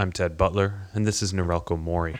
I'm Ted Butler, and this is Norelco Mori.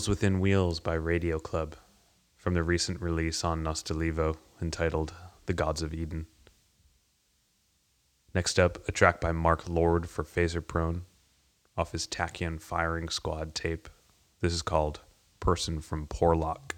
Wheels Within Wheels by Radio Club from the recent release on Nostalivo entitled The Gods of Eden. Next up, a track by Mark Lord for Phaser Prone off his Tachyon Firing Squad tape. This is called Person from Porlock.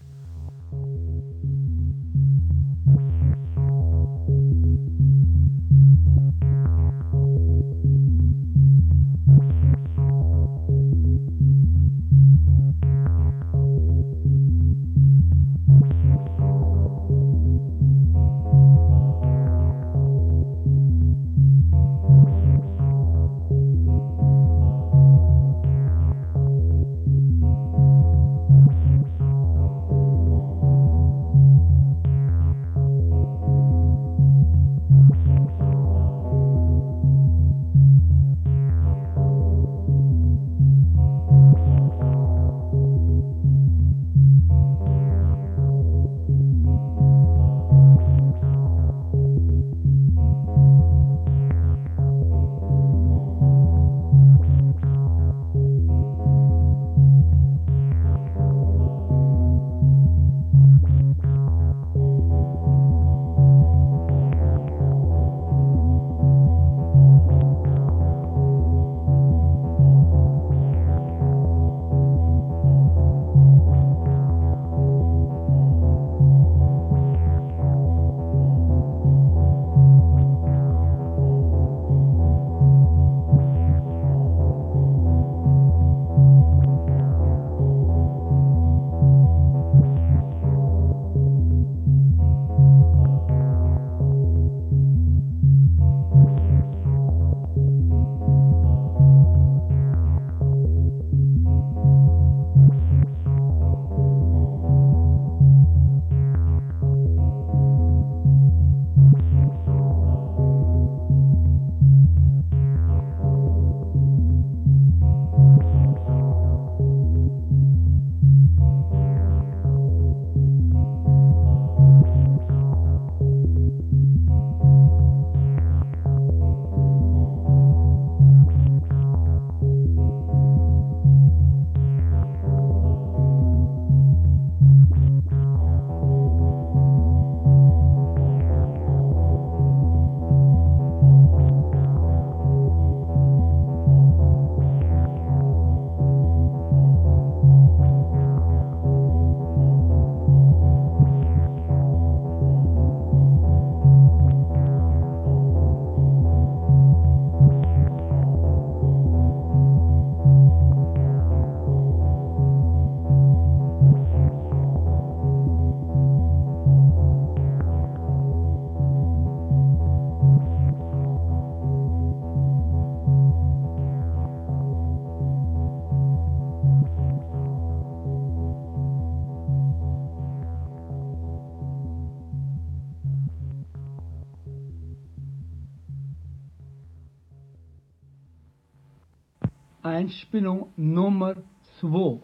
Einspielung Nummer 2.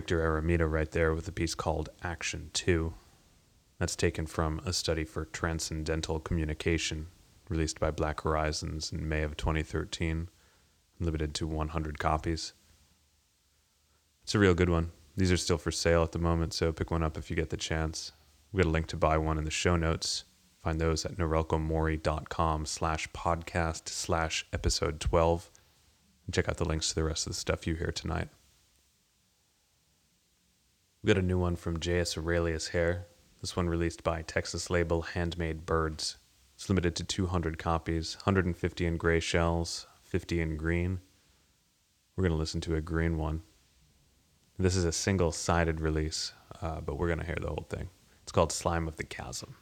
Victor Aramita right there with a piece called Action 2. That's taken from a study for transcendental communication released by Black Horizons in May of 2013, limited to 100 copies. It's a real good one. These are still for sale at the moment, so pick one up if you get the chance. We've got a link to buy one in the show notes. Find those at norelcomori.com slash podcast slash episode 12. And check out the links to the rest of the stuff you hear tonight. We got a new one from J.S. Aurelius Hair. This one released by Texas label Handmade Birds. It's limited to 200 copies, 150 in gray shells, 50 in green. We're going to listen to a green one. This is a single sided release, uh, but we're going to hear the whole thing. It's called Slime of the Chasm.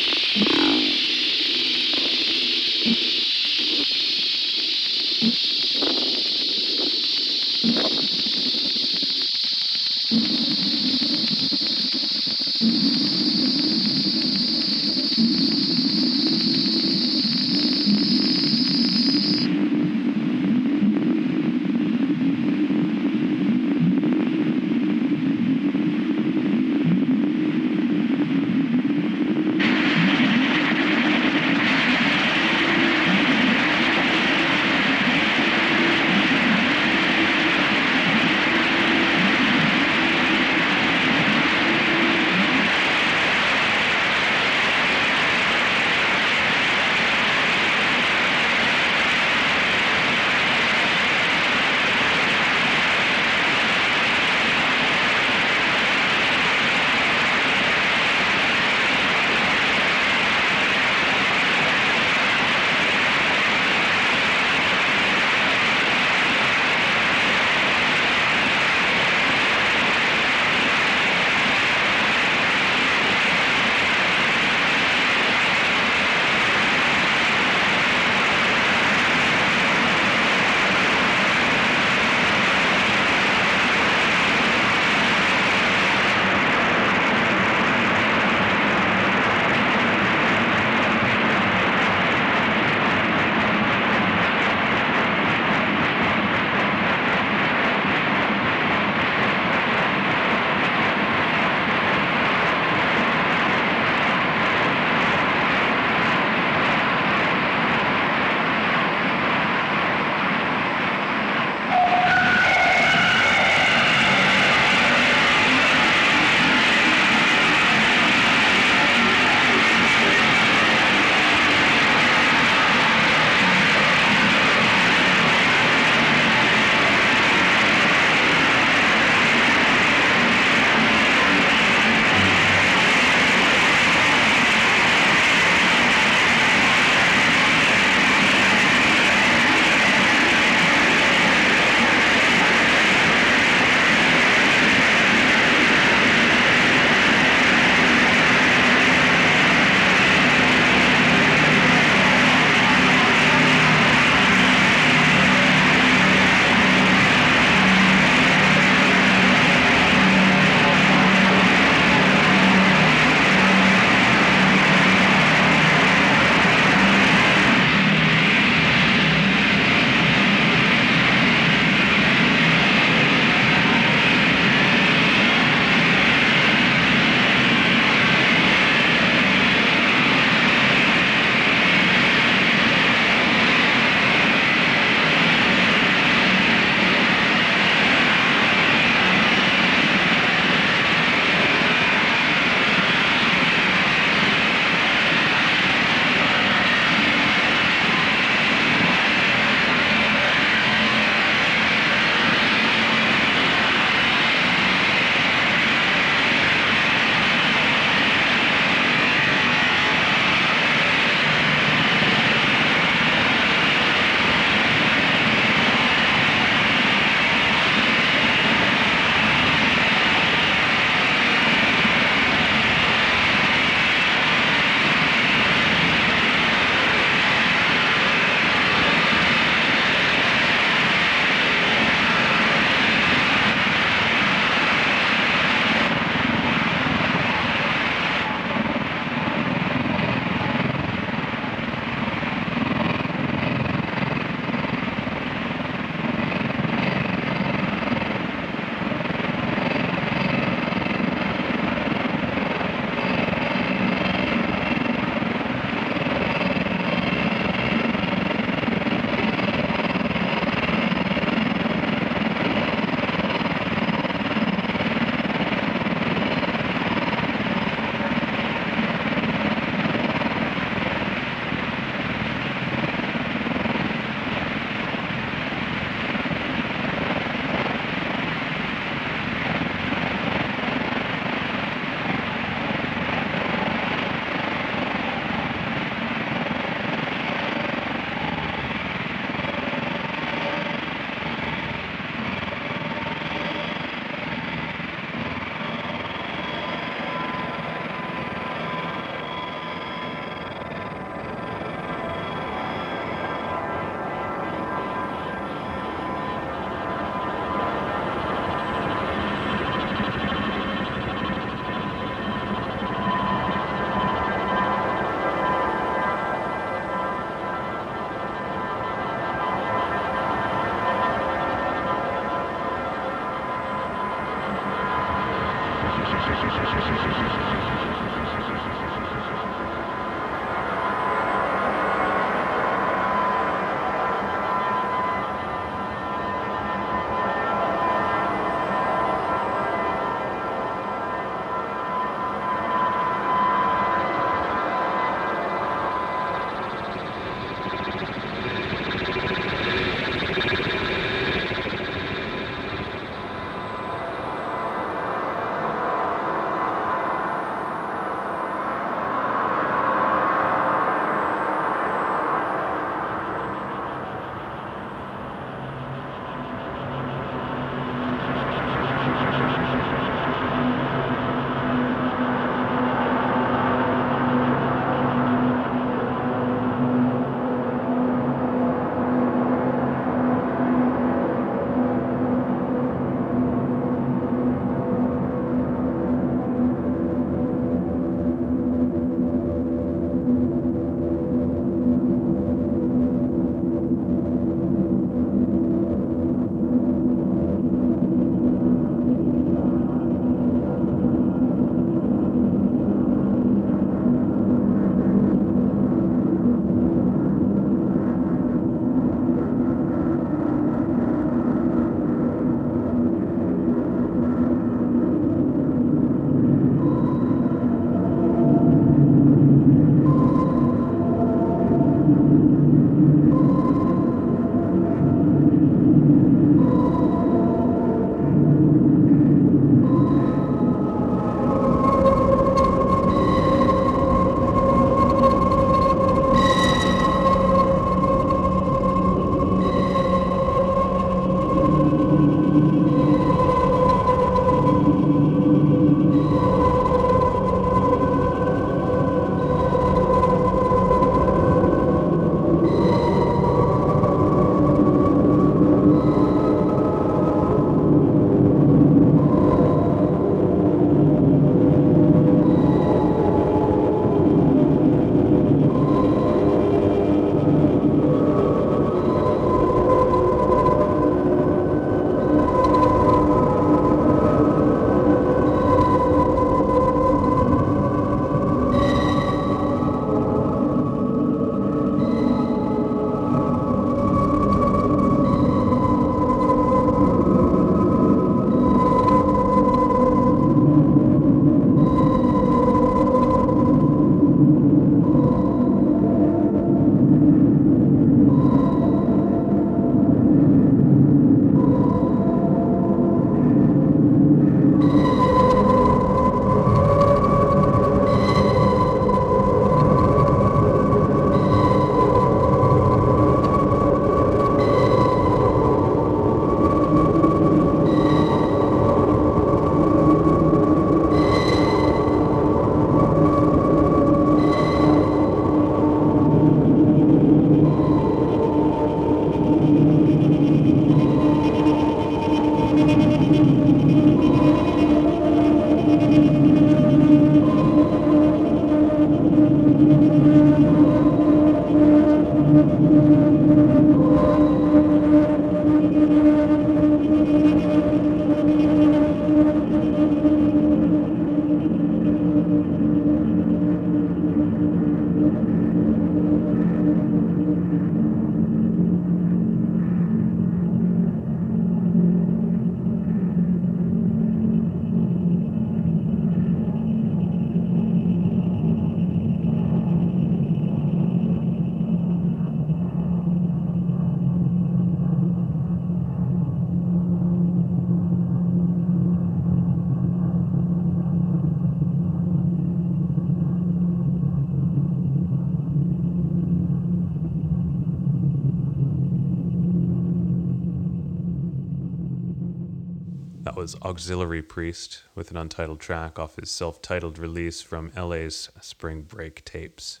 Was Auxiliary Priest with an untitled track off his self titled release from LA's Spring Break tapes.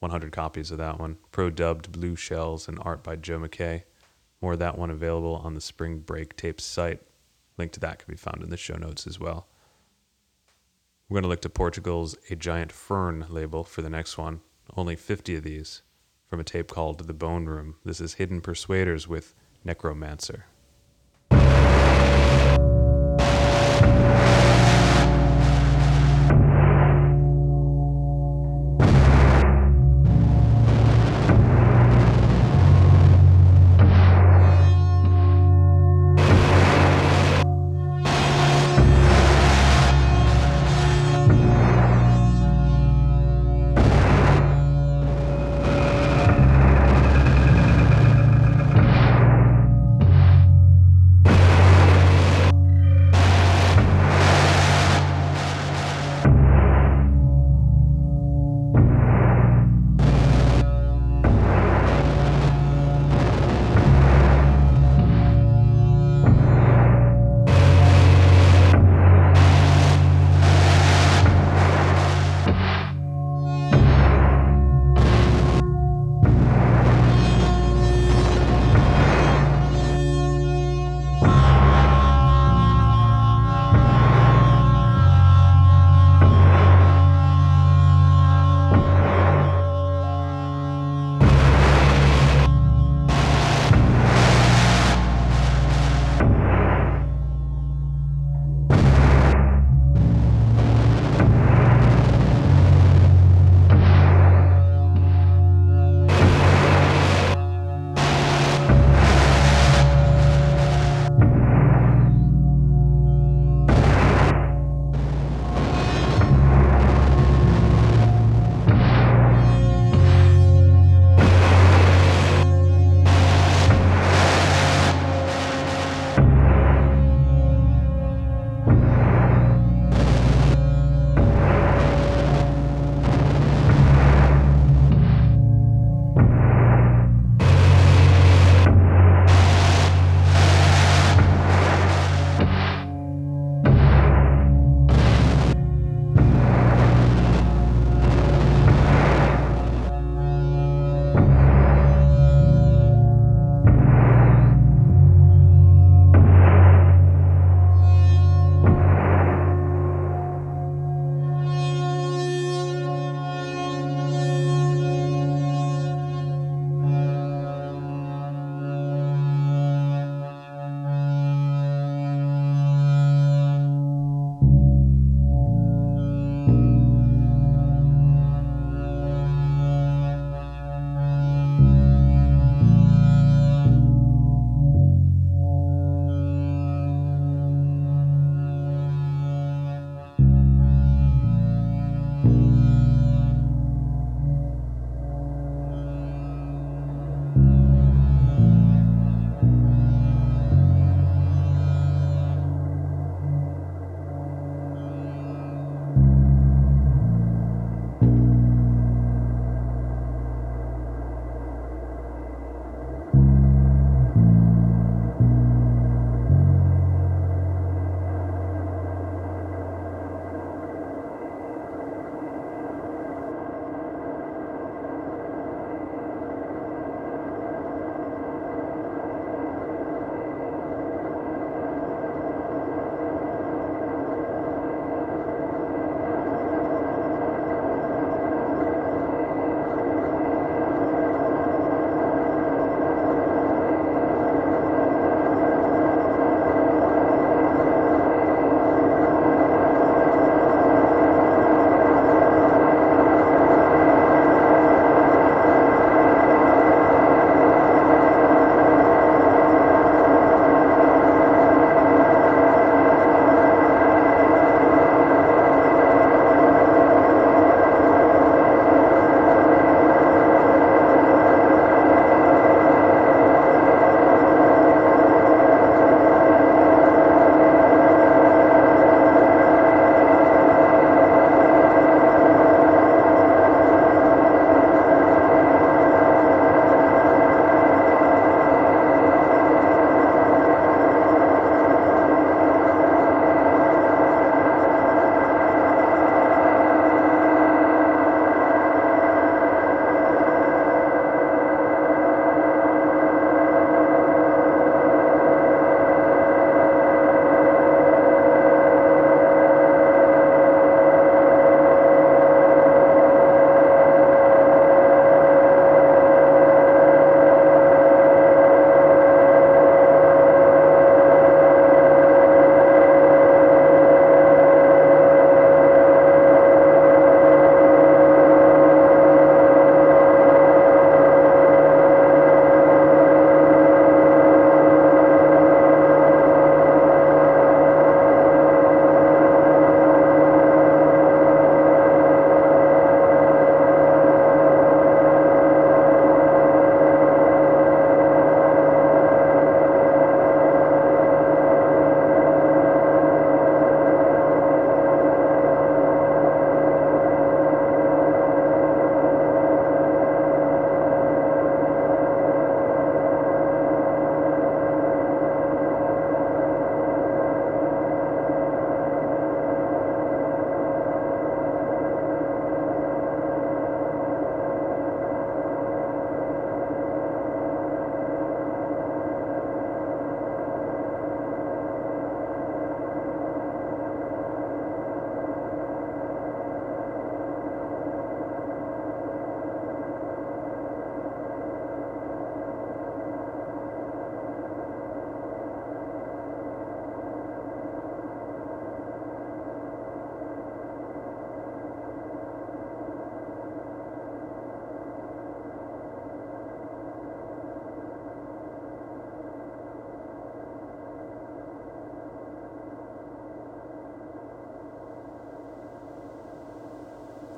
100 copies of that one. Pro dubbed Blue Shells and art by Joe McKay. More of that one available on the Spring Break tapes site. Link to that can be found in the show notes as well. We're going to look to Portugal's A Giant Fern label for the next one. Only 50 of these from a tape called The Bone Room. This is Hidden Persuaders with Necromancer.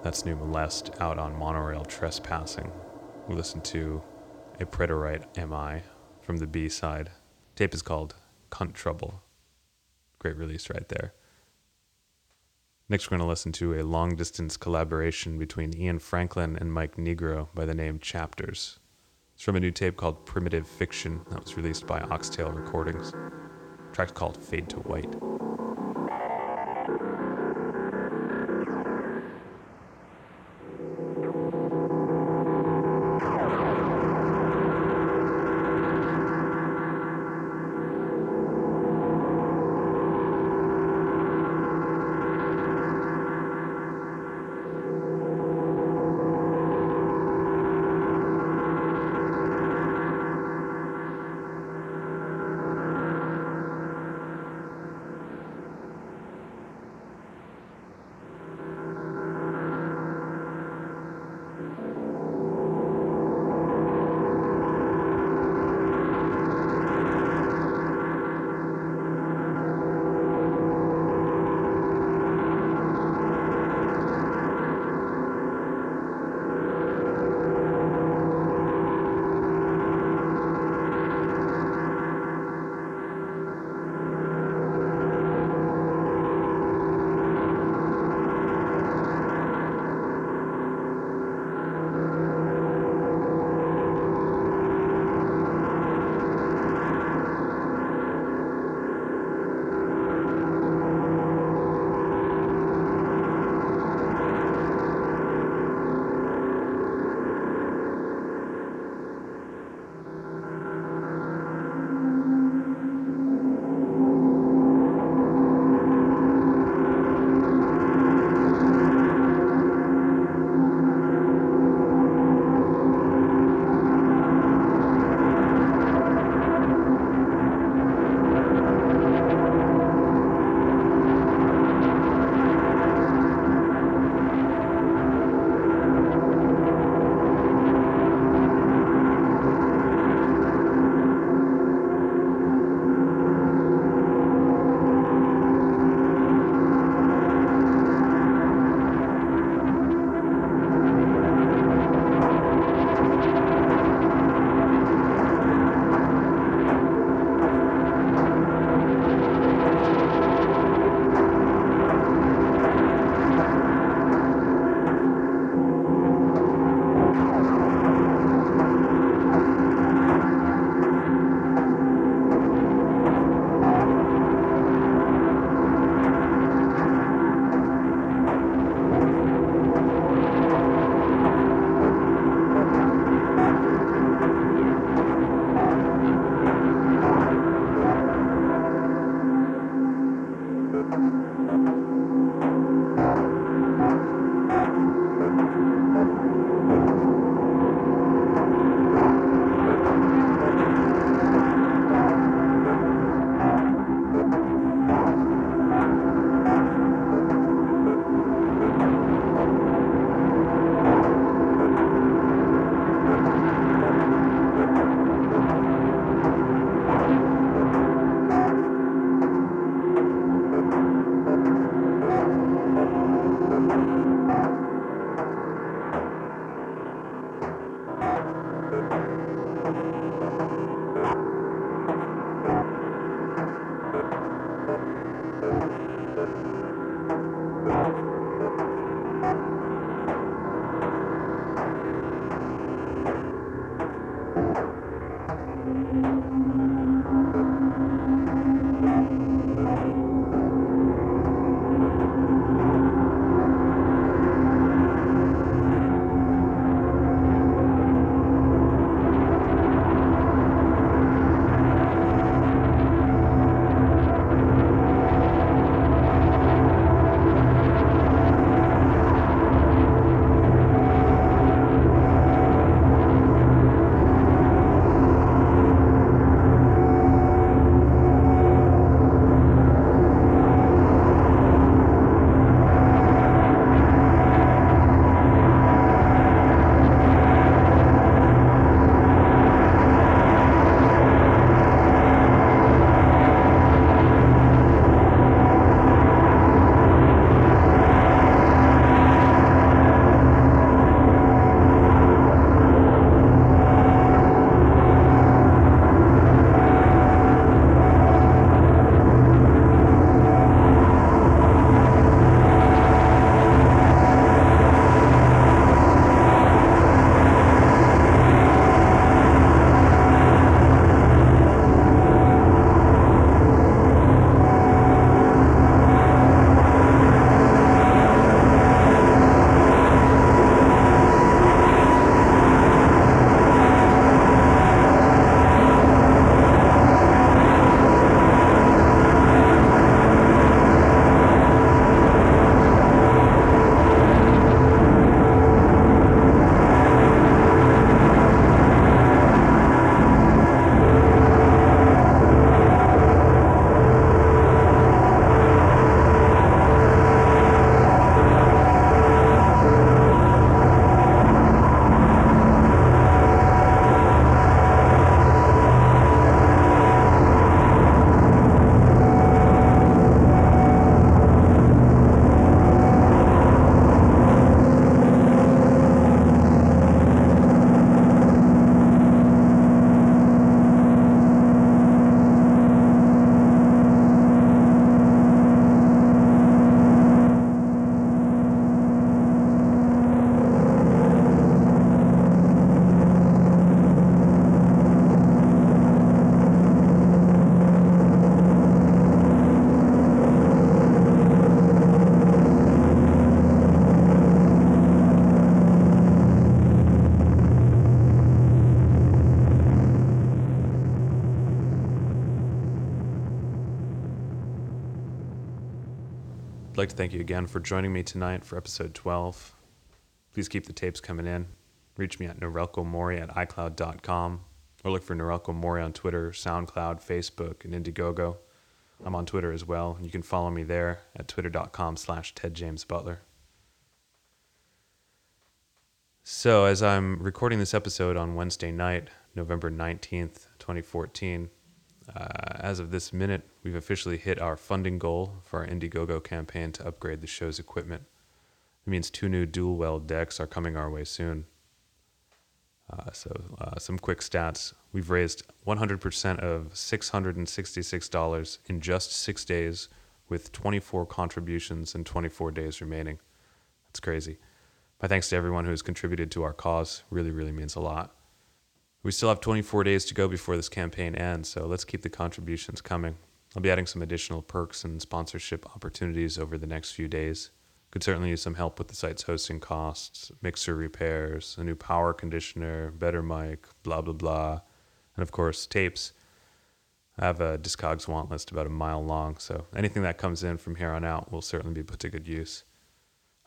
That's New Molest out on monorail trespassing. We listened to a Preterite MI from the B side. Tape is called Cunt Trouble. Great release right there. Next, we're going to listen to a long distance collaboration between Ian Franklin and Mike Negro by the name Chapters. It's from a new tape called Primitive Fiction that was released by Oxtail Recordings. The track's called Fade to White. Like to thank you again for joining me tonight for episode 12. Please keep the tapes coming in. Reach me at norelcomori at icloud.com or look for Norelco Mori on Twitter, SoundCloud, Facebook, and Indiegogo. I'm on Twitter as well, and you can follow me there at twitter.com slash tedjamesbutler. So, as I'm recording this episode on Wednesday night, November 19th, 2014, uh, as of this minute, we've officially hit our funding goal for our Indiegogo campaign to upgrade the show's equipment. It means two new dual well decks are coming our way soon. Uh, so, uh, some quick stats. We've raised 100% of $666 in just six days, with 24 contributions and 24 days remaining. That's crazy. My thanks to everyone who has contributed to our cause. Really, really means a lot. We still have 24 days to go before this campaign ends, so let's keep the contributions coming. I'll be adding some additional perks and sponsorship opportunities over the next few days. Could certainly use some help with the site's hosting costs, mixer repairs, a new power conditioner, better mic, blah, blah, blah. And of course, tapes. I have a Discogs want list about a mile long, so anything that comes in from here on out will certainly be put to good use.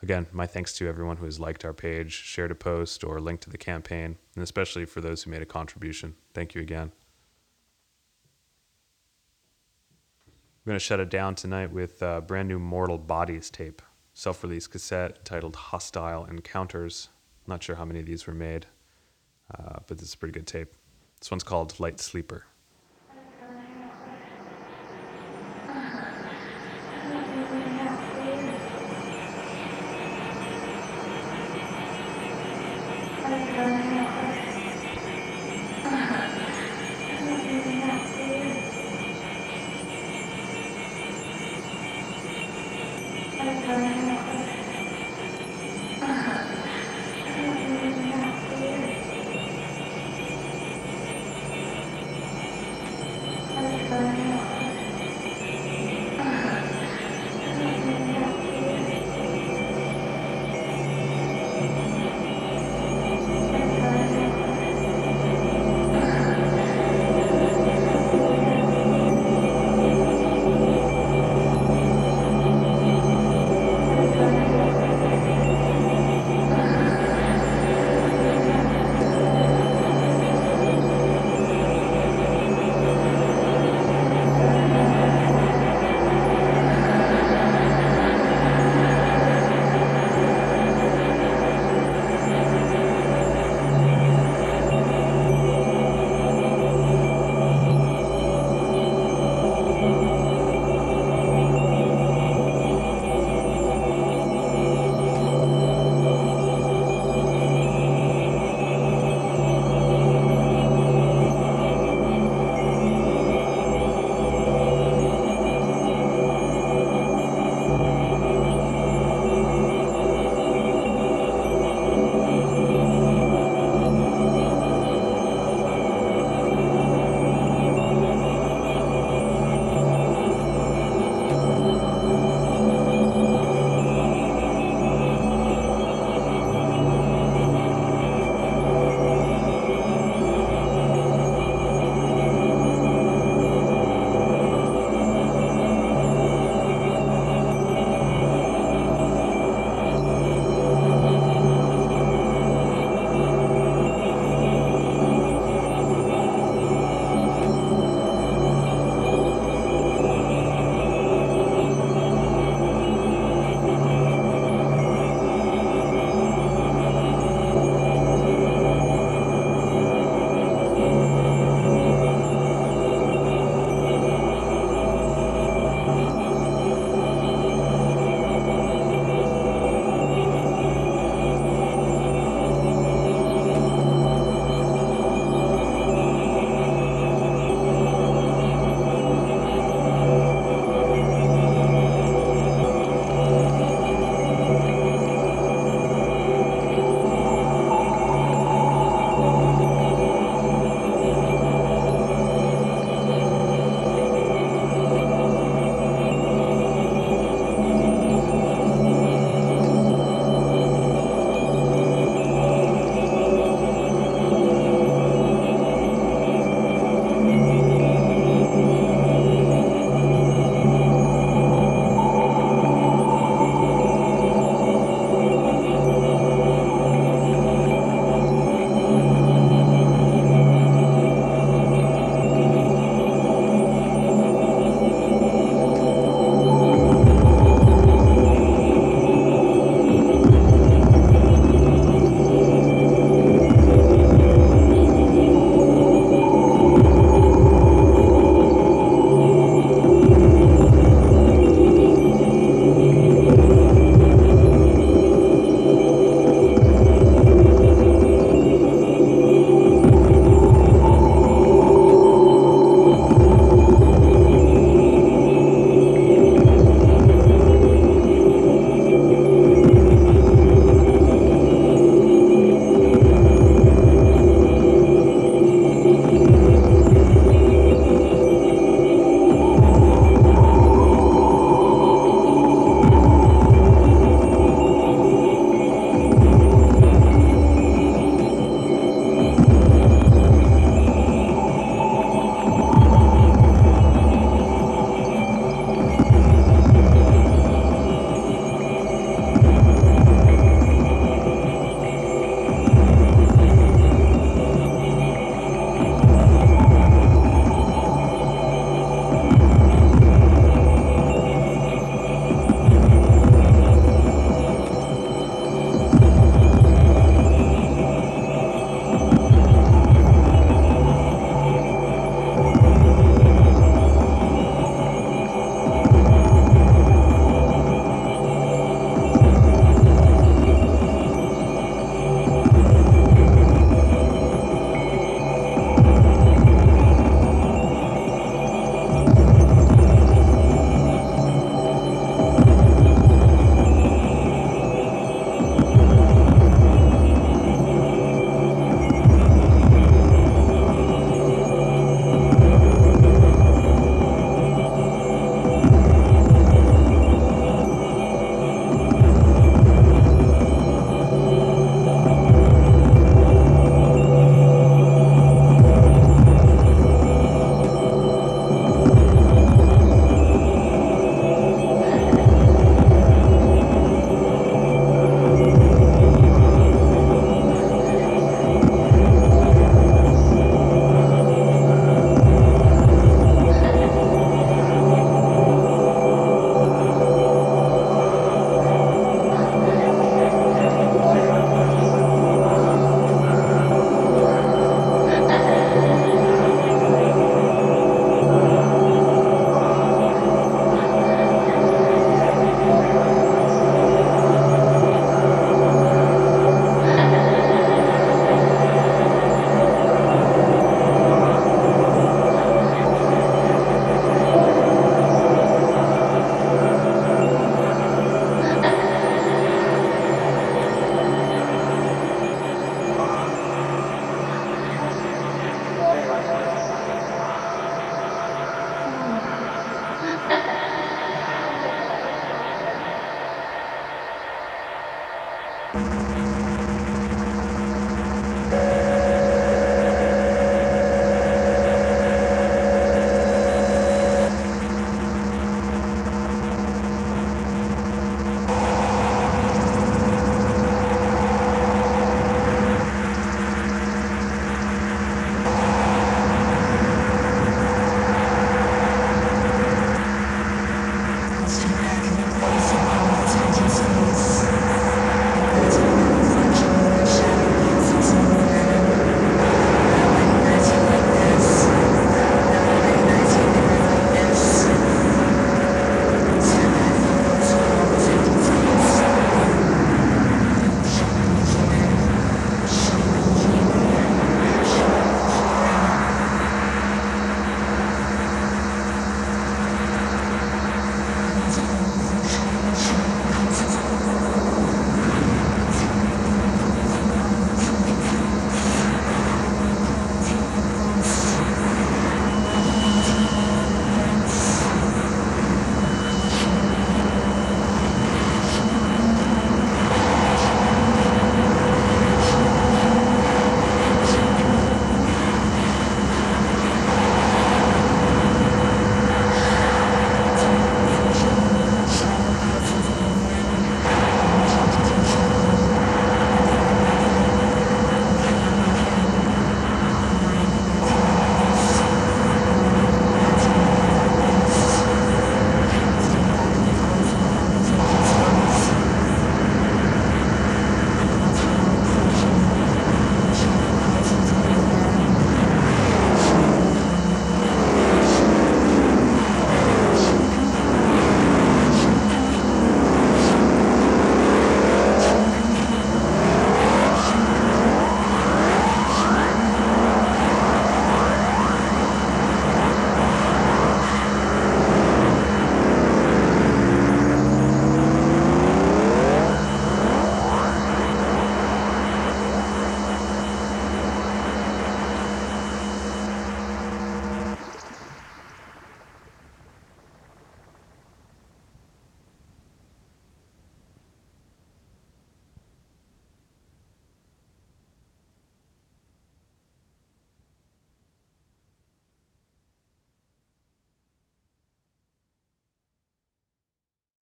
Again, my thanks to everyone who has liked our page, shared a post, or linked to the campaign, and especially for those who made a contribution. Thank you again. I'm going to shut it down tonight with brand new Mortal Bodies tape self release cassette entitled Hostile Encounters. Not sure how many of these were made, uh, but this is a pretty good tape. This one's called Light Sleeper.